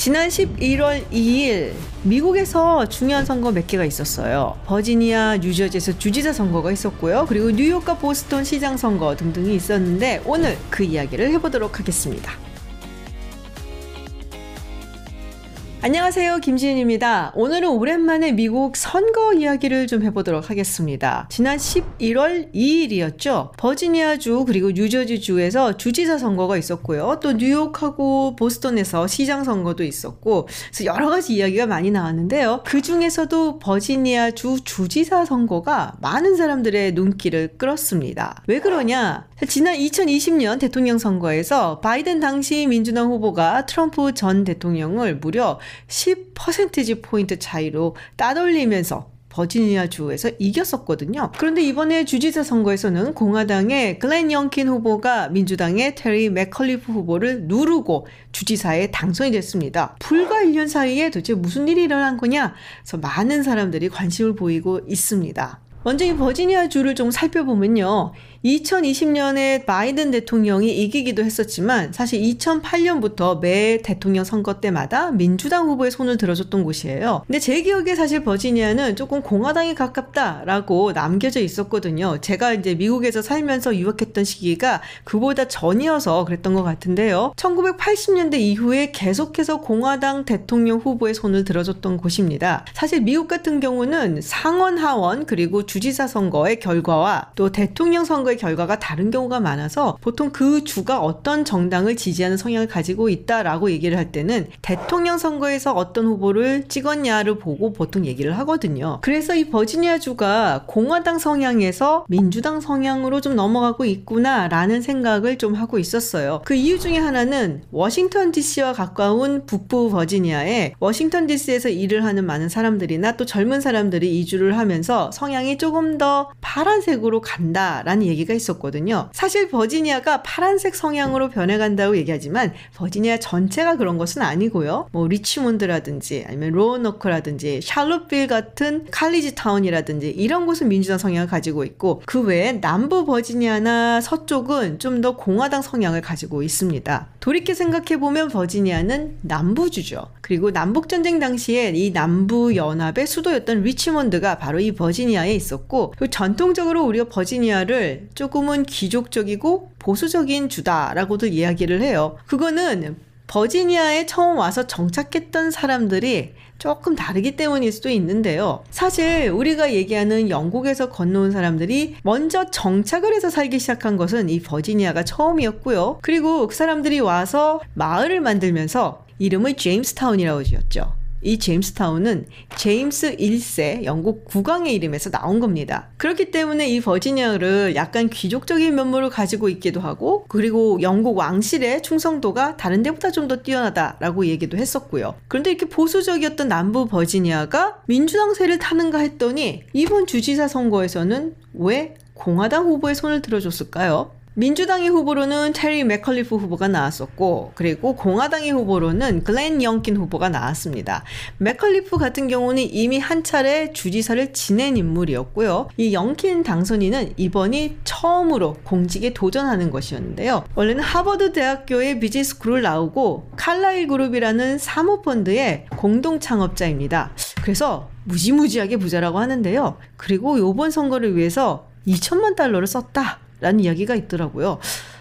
지난 11월 2일 미국에서 중요한 선거 몇 개가 있었어요. 버지니아, 뉴저지에서 주지사 선거가 있었고요. 그리고 뉴욕과 보스턴 시장 선거 등등이 있었는데 오늘 그 이야기를 해보도록 하겠습니다. 안녕하세요. 김지은입니다. 오늘은 오랜만에 미국 선거 이야기를 좀 해보도록 하겠습니다. 지난 11월 2일이었죠. 버지니아주 그리고 뉴저지주에서 주지사 선거가 있었고요. 또 뉴욕하고 보스턴에서 시장 선거도 있었고 그래서 여러 가지 이야기가 많이 나왔는데요. 그 중에서도 버지니아주 주지사 선거가 많은 사람들의 눈길을 끌었습니다. 왜 그러냐? 지난 2020년 대통령 선거에서 바이든 당시 민주당 후보가 트럼프 전 대통령을 무려 10%지 포인트 차이로 따돌리면서 버지니아 주에서 이겼었거든요. 그런데 이번에 주지사 선거에서는 공화당의 글렌 영킨 후보가 민주당의 테리 맥컬리프 후보를 누르고 주지사에 당선이 됐습니다. 불과 1년 사이에 도대체 무슨 일이 일어난 거냐? 그래서 많은 사람들이 관심을 보이고 있습니다. 먼저 이 버지니아 주를 좀 살펴보면요. 2020년에 바이든 대통령이 이기기도 했었지만 사실 2008년부터 매 대통령 선거 때마다 민주당 후보의 손을 들어줬던 곳이에요. 근데 제 기억에 사실 버지니아는 조금 공화당이 가깝다라고 남겨져 있었거든요. 제가 이제 미국에서 살면서 유학했던 시기가 그보다 전이어서 그랬던 것 같은데요. 1980년대 이후에 계속해서 공화당 대통령 후보의 손을 들어줬던 곳입니다. 사실 미국 같은 경우는 상원 하원 그리고 주지사 선거의 결과와 또 대통령 선거의 결과가 다른 경우가 많아서 보통 그 주가 어떤 정당을 지지하는 성향을 가지고 있다라고 얘기를 할 때는 대통령 선거에서 어떤 후보를 찍었냐를 보고 보통 얘기를 하거든요. 그래서 이 버지니아 주가 공화당 성향에서 민주당 성향으로 좀 넘어가고 있구나라는 생각을 좀 하고 있었어요. 그 이유 중에 하나는 워싱턴 DC와 가까운 북부 버지니아에 워싱턴 DC에서 일을 하는 많은 사람들이나 또 젊은 사람들이 이주를 하면서 성향이 조금 더 파란색으로 간다라는 얘기가 있었거든요. 사실 버지니아가 파란색 성향으로 변해간다고 얘기하지만 버지니아 전체가 그런 것은 아니고요. 뭐 리치몬드라든지 아니면 로어너크라든지 샬롯빌 같은 칼리지 타운이라든지 이런 곳은 민주당 성향을 가지고 있고 그 외에 남부 버지니아나 서쪽은 좀 더 공화당 성향을 가지고 있습니다. 돌이켜 생각해 보면 버지니아는 남부주죠. 그리고 남북 전쟁 당시에 이 남부 연합의 수도였던 리치몬드가 바로 이 버지니아에 있었 고 전통적으로 우리가 버지니아를 조금은 귀족적이고 보수적인 주다라고도 이야기를 해요. 그거는 버지니아에 처음 와서 정착했던 사람들이 조금 다르기 때문일 수도 있는데요. 사실 우리가 얘기하는 영국에서 건너온 사람들이 먼저 정착을 해서 살기 시작한 것은 이 버지니아가 처음이었고요. 그리고 그 사람들이 와서 마을을 만들면서 이름을 제임스타운이라고 지었죠. 이 제임스타운은 제임스 1세 영국 국왕의 이름에서 나온 겁니다. 그렇기 때문에 이 버지니아를 약간 귀족적인 면모를 가지고 있기도 하고 그리고 영국 왕실의 충성도가 다른 데보다 좀 더 뛰어나다라고 얘기도 했었고요. 그런데 이렇게 보수적이었던 남부 버지니아가 민주당세를 타는가 했더니 이번 주지사 선거에서는 왜 공화당 후보의 손을 들어줬을까요? 민주당의 후보로는 테리 맥컬리프 후보가 나왔었고 그리고 공화당의 후보로는 글렌 영킨 후보가 나왔습니다. 맥컬리프 같은 경우는 이미 한 차례 주지사를 지낸 인물이었고요. 이 영킨 당선인은 이번이 처음으로 공직에 도전하는 것이었는데요. 원래는 하버드 대학교의 비즈니스 스쿨을 나오고 칼라일 그룹이라는 사모펀드의 공동 창업자입니다. 그래서 무지무지하게 부자라고 하는데요. 그리고 이번 선거를 위해서 2천만 달러를 썼다. 라는 이야기가 있더라고요.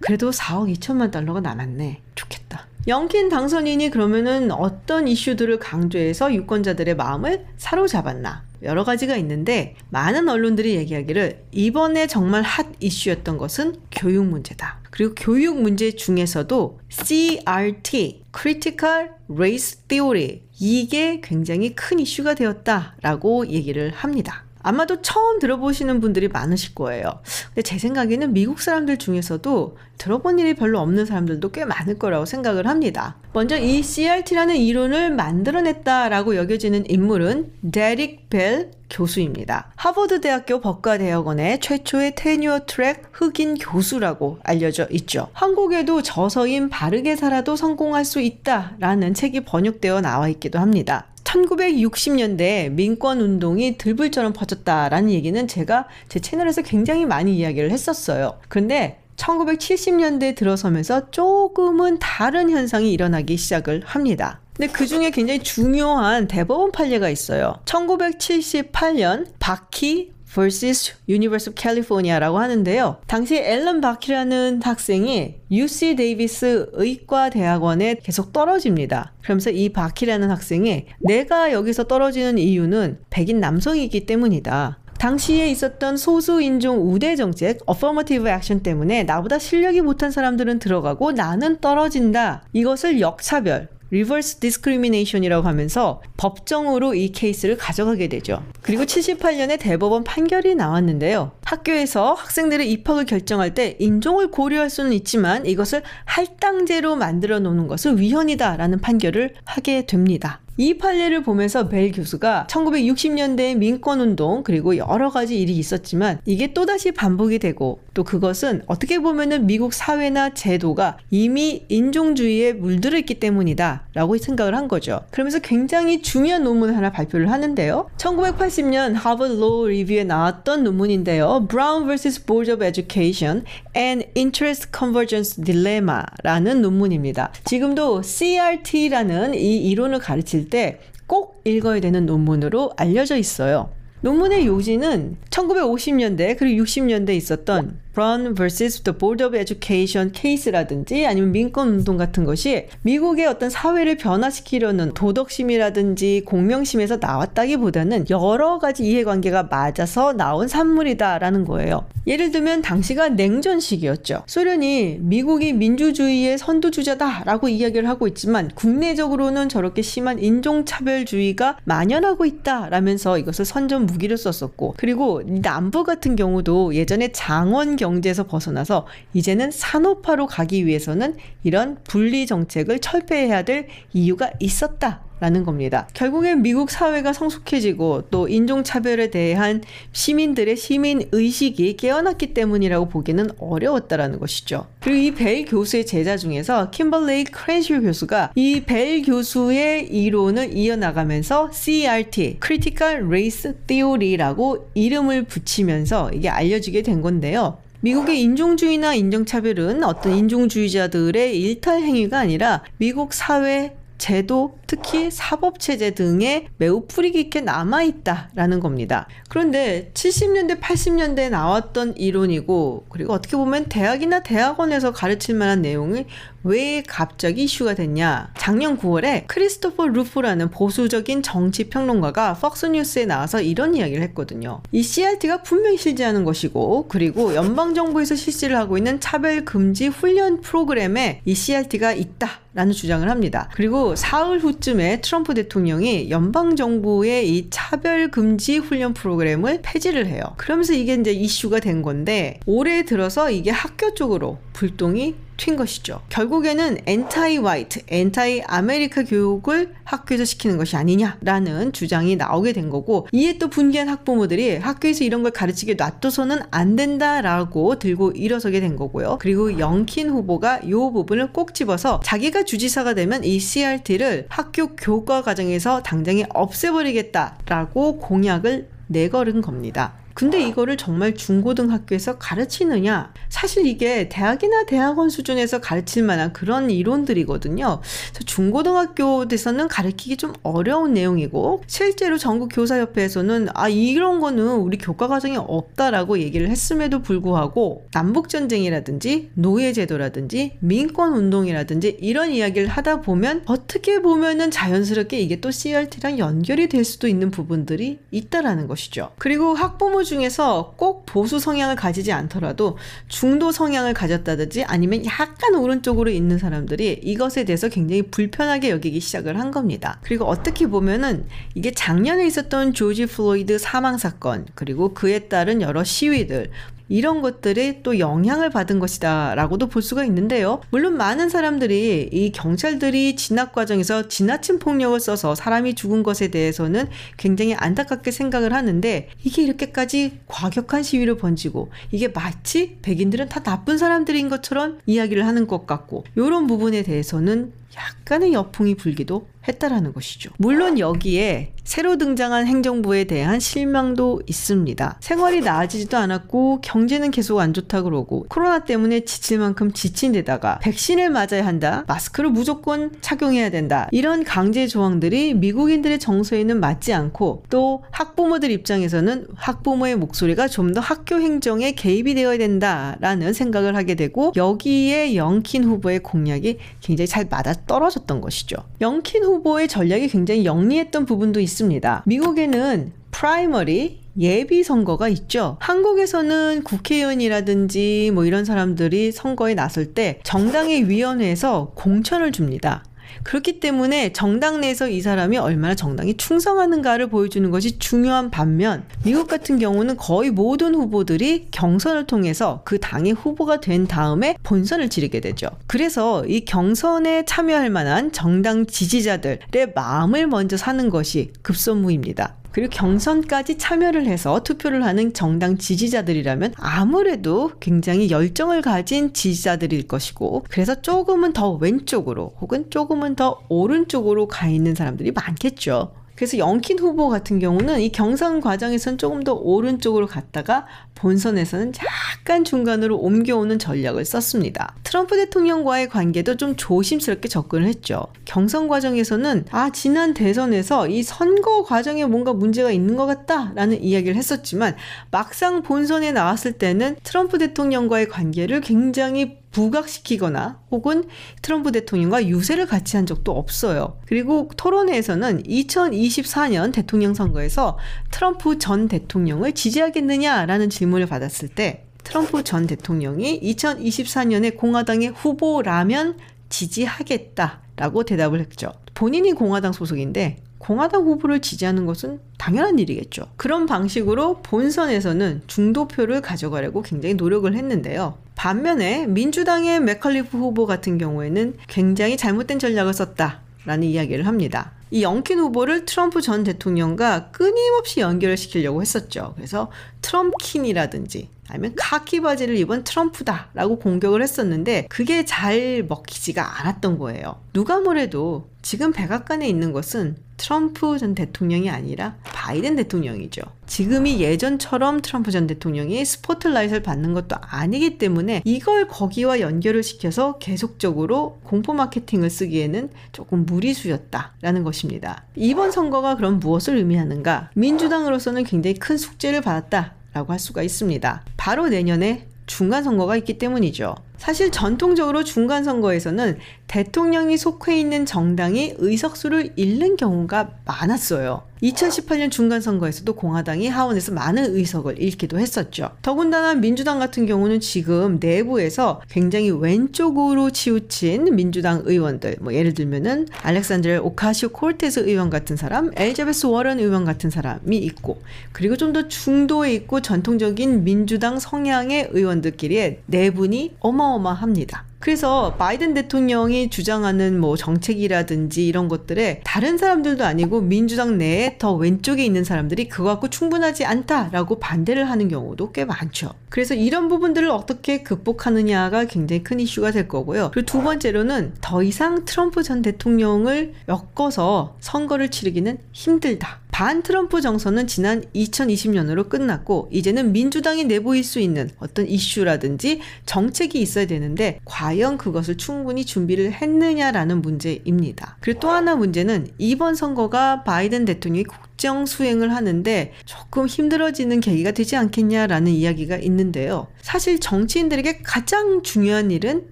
그래도 4억 2천만 달러가 남았네. 좋겠다. 영킨 당선인이 그러면은 어떤 이슈들을 강조해서 유권자들의 마음을 사로잡았나? 여러 가지가 있는데 많은 언론들이 얘기하기를 이번에 정말 핫 이슈였던 것은 교육 문제다. 그리고 교육 문제 중에서도 CRT, Critical Race Theory 이게 굉장히 큰 이슈가 되었다라고 얘기를 합니다. 아마도 처음 들어보시는 분들이 많으실 거예요. 근데 제 생각에는 미국 사람들 중에서도 들어본 일이 별로 없는 사람들도 꽤 많을 거라고 생각을 합니다. 먼저 이 CRT라는 이론을 만들어냈다라고 여겨지는 인물은 데릭 벨 교수입니다. 하버드 대학교 법과대학원의 최초의 tenure track 흑인 교수라고 알려져 있죠. 한국에도 저서인 바르게 살아도 성공할 수 있다 라는 책이 번역되어 나와 있기도 합니다. 1960년대 민권 운동이 들불처럼 퍼졌다라는 얘기는 제가 제 채널에서 굉장히 많이 이야기를 했었어요. 그런데 1970년대 들어서면서 조금은 다른 현상이 일어나기 시작을 합니다. 근데 그 중에 굉장히 중요한 대법원 판례가 있어요. 1978년 바키 vs University of California라고 하는데요. 당시 앨런 바키라는 학생이 UC 데이비스 의과대학원에 계속 떨어집니다. 그러면서 이 바키라는 학생이 내가 여기서 떨어지는 이유는 백인 남성이기 때문이다. 당시에 있었던 소수 인종 우대 정책, affirmative action 때문에 나보다 실력이 못한 사람들은 들어가고 나는 떨어진다. 이것을 역차별, reverse discrimination이라고 하면서 법정으로 이 케이스를 가져가게 되죠. 그리고 78년에 대법원 판결이 나왔는데요. 학교에서 학생들의 입학을 결정할 때 인종을 고려할 수는 있지만 이것을 할당제로 만들어 놓는 것은 위헌이다라는 판결을 하게 됩니다. 이 판례를 보면서 벨 교수가 1960년대 민권운동 그리고 여러 가지 일이 있었지만 이게 또다시 반복이 되고 또 그것은 어떻게 보면은 미국 사회나 제도가 이미 인종주의에 물들어 있기 때문이다 라고 생각을 한 거죠. 그러면서 굉장히 중요한 논문을 하나 발표를 하는데요. 1980년 Harvard Law Review에 나왔던 논문인데요. Brown vs. Board of Education and Interest Convergence Dilemma 라는 논문입니다. 지금도 CRT라는 이 이론을 가르칠 때 꼭 읽어야 되는 논문으로 알려져 있어요. 논문의 요지는 1950년대 그리고 60년대 있었던 Brown vs. the Board of Education 케이스라든지 아니면 민권 운동 같은 것이 미국의 어떤 사회를 변화시키려는 도덕심이라든지 공명심에서 나왔다기보다는 여러 가지 이해관계가 맞아서 나온 산물이다라는 거예요. 예를 들면 당시가 냉전 시기였죠. 소련이 미국이 민주주의의 선두주자다라고 이야기를 하고 있지만 국내적으로는 저렇게 심한 인종차별주의가 만연하고 있다라면서 이것을 선전 무기로 썼었고 그리고 남부 같은 경우도 예전에 장원 경제에서 벗어나서 이제는 산업화로 가기 위해서는 이런 분리 정책을 철폐해야 될 이유가 있었다. 라는 겁니다. 결국엔 미국 사회가 성숙해지고 또 인종차별에 대한 시민들의 시민 의식이 깨어났기 때문이라고 보기는 어려웠다라는 것이죠. 그리고 이 벨 교수의 제자 중에서 킴벌레이 크랜슈 교수가 이 벨 교수의 이론을 이어나가면서 CRT, Critical Race Theory라고 이름을 붙이면서 이게 알려지게 된 건데요. 미국의 인종주의나 인종차별은 어떤 인종주의자들의 일탈 행위가 아니라 미국 사회 제도, 특히 사법체제 등에 매우 뿌리 깊게 남아있다라는 겁니다. 그런데 70년대, 80년대에 나왔던 이론이고, 그리고 어떻게 보면 대학이나 대학원에서 가르칠 만한 내용이 왜 갑자기 이슈가 됐냐? 작년 9월에 크리스토퍼 루포라는 보수적인 정치 평론가가 폭스뉴스에 나와서 이런 이야기를 했거든요. 이 CRT가 분명히 실제하는 것이고, 그리고 연방정부에서 실시를 하고 있는 차별금지 훈련 프로그램에 이 CRT가 있다. 라는 주장을 합니다. 그리고 사흘 후 쯤에 트럼프 대통령이 연방 정부의 이 차별 금지 훈련 프로그램을 폐지를 해요. 그러면서 이게 이제 이슈가 된 건데, 올해 들어서 이게 학교 쪽으로 불똥이 튄 것이죠. 결국에는 anti-white, anti-America 교육을 학교에서 시키는 것이 아니냐라는 주장이 나오게 된 거고 이에 또 분개한 학부모들이 학교에서 이런 걸 가르치게 놔둬서는 안 된다라고 들고 일어서게 된 거고요. 그리고 영킨 후보가 이 부분을 꼭 집어서 자기가 주지사가 되면 이 CRT를 학교 교과 과정에서 당장에 없애버리겠다라고 공약을 내걸은 겁니다. 근데 이거를 정말 중고등학교에서 가르치느냐? 사실 이게 대학이나 대학원 수준에서 가르칠 만한 그런 이론들이거든요. 중고등학교에서는 가르치기 좀 어려운 내용이고 실제로 전국 교사협회에서는 아 이런 거는 우리 교과 과정에 없다라고 얘기를 했음에도 불구하고 남북 전쟁이라든지 노예 제도라든지 민권 운동이라든지 이런 이야기를 하다 보면 어떻게 보면은 자연스럽게 이게 또 CRT랑 연결이 될 수도 있는 부분들이 있다라는 것이죠. 그리고 학부모 학부 중에서 꼭 보수 성향을 가지지 않더라도 중도 성향을 가졌다든지 아니면 약간 오른쪽으로 있는 사람들이 이것에 대해서 굉장히 불편하게 여기기 시작을 한 겁니다. 그리고 어떻게 보면은 이게 작년에 있었던 조지 플로이드 사망 사건 그리고 그에 따른 여러 시위들 이런 것들이 또 영향을 받은 것이다 라고도 볼 수가 있는데요. 물론 많은 사람들이 이 경찰들이 진압 과정에서 지나친 폭력을 써서 사람이 죽은 것에 대해서는 굉장히 안타깝게 생각을 하는데 이게 이렇게까지 과격한 시위로 번지고 이게 마치 백인들은 다 나쁜 사람들인 것처럼 이야기를 하는 것 같고 이런 부분에 대해서는 약간의 역풍이 불기도 했다라는 것이죠. 물론 여기에 새로 등장한 행정부에 대한 실망도 있습니다. 생활이 나아지지도 않았고 경제는 계속 안 좋다 그러고 코로나 때문에 지칠 만큼 지친 데다가 백신을 맞아야 한다. 마스크를 무조건 착용해야 된다. 이런 강제 조항들이 미국인들의 정서에는 맞지 않고 또 학부모들 입장에서는 학부모의 목소리가 좀 더 학교 행정에 개입이 되어야 된다라는 생각을 하게 되고 여기에 영킨 후보의 공약이 굉장히 잘 맞아 떨어졌던 것이죠. 영킨 후보의 전략이 굉장히 영리했던 부분도 있습니다. 미국에는 primary 예비 선거가 있죠. 한국에서는 국회의원이라든지 뭐 이런 사람들이 선거에 나설 때 정당의 위원회에서 공천을 줍니다. 그렇기 때문에 정당 내에서 이 사람이 얼마나 정당이 충성하는가를 보여주는 것이 중요한 반면 미국 같은 경우는 거의 모든 후보들이 경선을 통해서 그 당의 후보가 된 다음에 본선을 치르게 되죠. 그래서 이 경선에 참여할 만한 정당 지지자들의 마음을 먼저 사는 것이 급선무입니다. 그리고 경선까지 참여를 해서 투표를 하는 정당 지지자들이라면 아무래도 굉장히 열정을 가진 지지자들일 것이고 그래서 조금은 더 왼쪽으로 혹은 조금은 더 오른쪽으로 가 있는 사람들이 많겠죠. 그래서 영킨 후보 같은 경우는 이 경선 과정에서는 조금 더 오른쪽으로 갔다가 본선에서는 약간 중간으로 옮겨오는 전략을 썼습니다. 트럼프 대통령과의 관계도 좀 조심스럽게 접근을 했죠. 경선 과정에서는 아 지난 대선에서 이 선거 과정에 뭔가 문제가 있는 것 같다라는 이야기를 했었지만 막상 본선에 나왔을 때는 트럼프 대통령과의 관계를 굉장히 부각시키거나 혹은 트럼프 대통령과 유세를 같이 한 적도 없어요. 그리고 토론회에서는 2024년 대통령 선거에서 트럼프 전 대통령을 지지하겠느냐라는 질문을 받았을 때 트럼프 전 대통령이 2024년에 공화당의 후보라면 지지하겠다라고 대답을 했죠. 본인이 공화당 소속인데 공화당 후보를 지지하는 것은 당연한 일이겠죠. 그런 방식으로 본선에서는 중도표를 가져가려고 굉장히 노력을 했는데요. 반면에 민주당의 맥컬리프 후보 같은 경우에는 굉장히 잘못된 전략을 썼다라는 이야기를 합니다. 이 영킨 후보를 트럼프 전 대통령과 끊임없이 연결을 시키려고 했었죠. 그래서 트럼킨이라든지 아니면 카키 바지를 입은 트럼프다라고 공격을 했었는데 그게 잘 먹히지가 않았던 거예요. 누가 뭐래도 지금 백악관에 있는 것은 트럼프 전 대통령이 아니라 바이든 대통령이죠. 지금이 예전처럼 트럼프 전 대통령이 스포트라이트를 받는 것도 아니기 때문에 이걸 거기와 연결을 시켜서 계속적으로 공포 마케팅을 쓰기에는 조금 무리수였다라는 것입니다. 이번 선거가 그럼 무엇을 의미하는가? 민주당으로서는 굉장히 큰 숙제를 받았다 라고 할 수가 있습니다. 바로 내년에 중간 선거가 있기 때문이죠. 사실 전통적으로 중간 선거에서는 대통령이 속해 있는 정당이 의석수를 잃는 경우가 많았어요. 2018년 중간 선거에서도 공화당이 하원에서 많은 의석을 잃기도 했었죠. 더군다나 민주당 같은 경우는 지금 내부에서 굉장히 왼쪽으로 치우친 민주당 의원들, 뭐 예를 들면은 알렉산드레 오카시오 콜테스 의원 같은 사람, 엘자베스 워런 의원 같은 사람이 있고, 그리고 좀 더 중도에 있고 전통적인 민주당 성향의 의원들끼리의 내분이 어마 어마합니다. 그래서 바이든 대통령이 주장하는 뭐 정책이라든지 이런 것들에 다른 사람들도 아니고 민주당 내에 더 왼쪽에 있는 사람들이 그거 갖고 충분하지 않다라고 반대를 하는 경우도 꽤 많죠. 그래서 이런 부분들을 어떻게 극복하느냐가 굉장히 큰 이슈가 될 거고요. 그리고 두 번째로는 더 이상 트럼프 전 대통령을 엮어서 선거를 치르기는 힘들다. 반 트럼프 정선은 지난 2020년으로 끝났고 이제는 민주당이 내보일 수 있는 어떤 이슈라든지 정책이 있어야 되는데 과연 그것을 충분히 준비를 했느냐라는 문제입니다. 그리고 또 하나 문제는 이번 선거가 바이든 대통령이 국정 수행을 하는데 조금 힘들어지는 계기가 되지 않겠냐라는 이야기가 있는데요. 사실 정치인들에게 가장 중요한 일은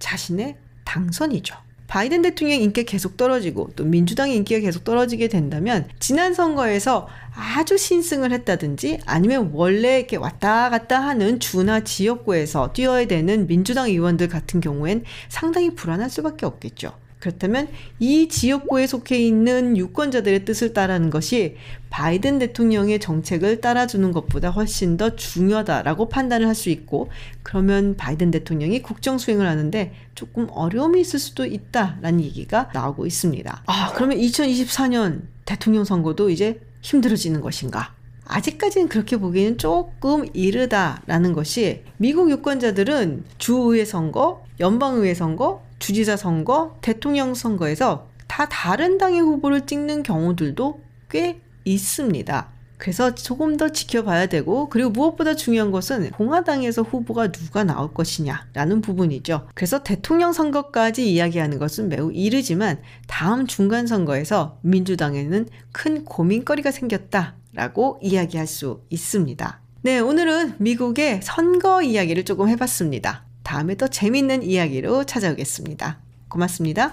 자신의 당선이죠. 바이든 대통령 인기가 계속 떨어지고 또 민주당의 인기가 계속 떨어지게 된다면 지난 선거에서 아주 신승을 했다든지 아니면 원래 이렇게 왔다 갔다 하는 주나 지역구에서 뛰어야 되는 민주당 의원들 같은 경우엔 상당히 불안할 수밖에 없겠죠. 그렇다면 이 지역구에 속해 있는 유권자들의 뜻을 따르는 것이 바이든 대통령의 정책을 따라주는 것보다 훨씬 더 중요하다라고 판단을 할 수 있고 그러면 바이든 대통령이 국정 수행을 하는데 조금 어려움이 있을 수도 있다라는 얘기가 나오고 있습니다. 아, 그러면 2024년 대통령 선거도 이제 힘들어지는 것인가? 아직까지는 그렇게 보기에는 조금 이르다라는 것이 미국 유권자들은 주의회 선거, 연방의회 선거, 주지사 선거, 대통령 선거에서 다 다른 당의 후보를 찍는 경우들도 꽤 있습니다. 그래서 조금 더 지켜봐야 되고 그리고 무엇보다 중요한 것은 공화당에서 후보가 누가 나올 것이냐라는 부분이죠. 그래서 대통령 선거까지 이야기하는 것은 매우 이르지만 다음 중간 선거에서 민주당에는 큰 고민거리가 생겼다라고 이야기할 수 있습니다. 네, 오늘은 미국의 선거 이야기를 조금 해봤습니다. 다음에 더 재밌는 이야기로 찾아오겠습니다. 고맙습니다.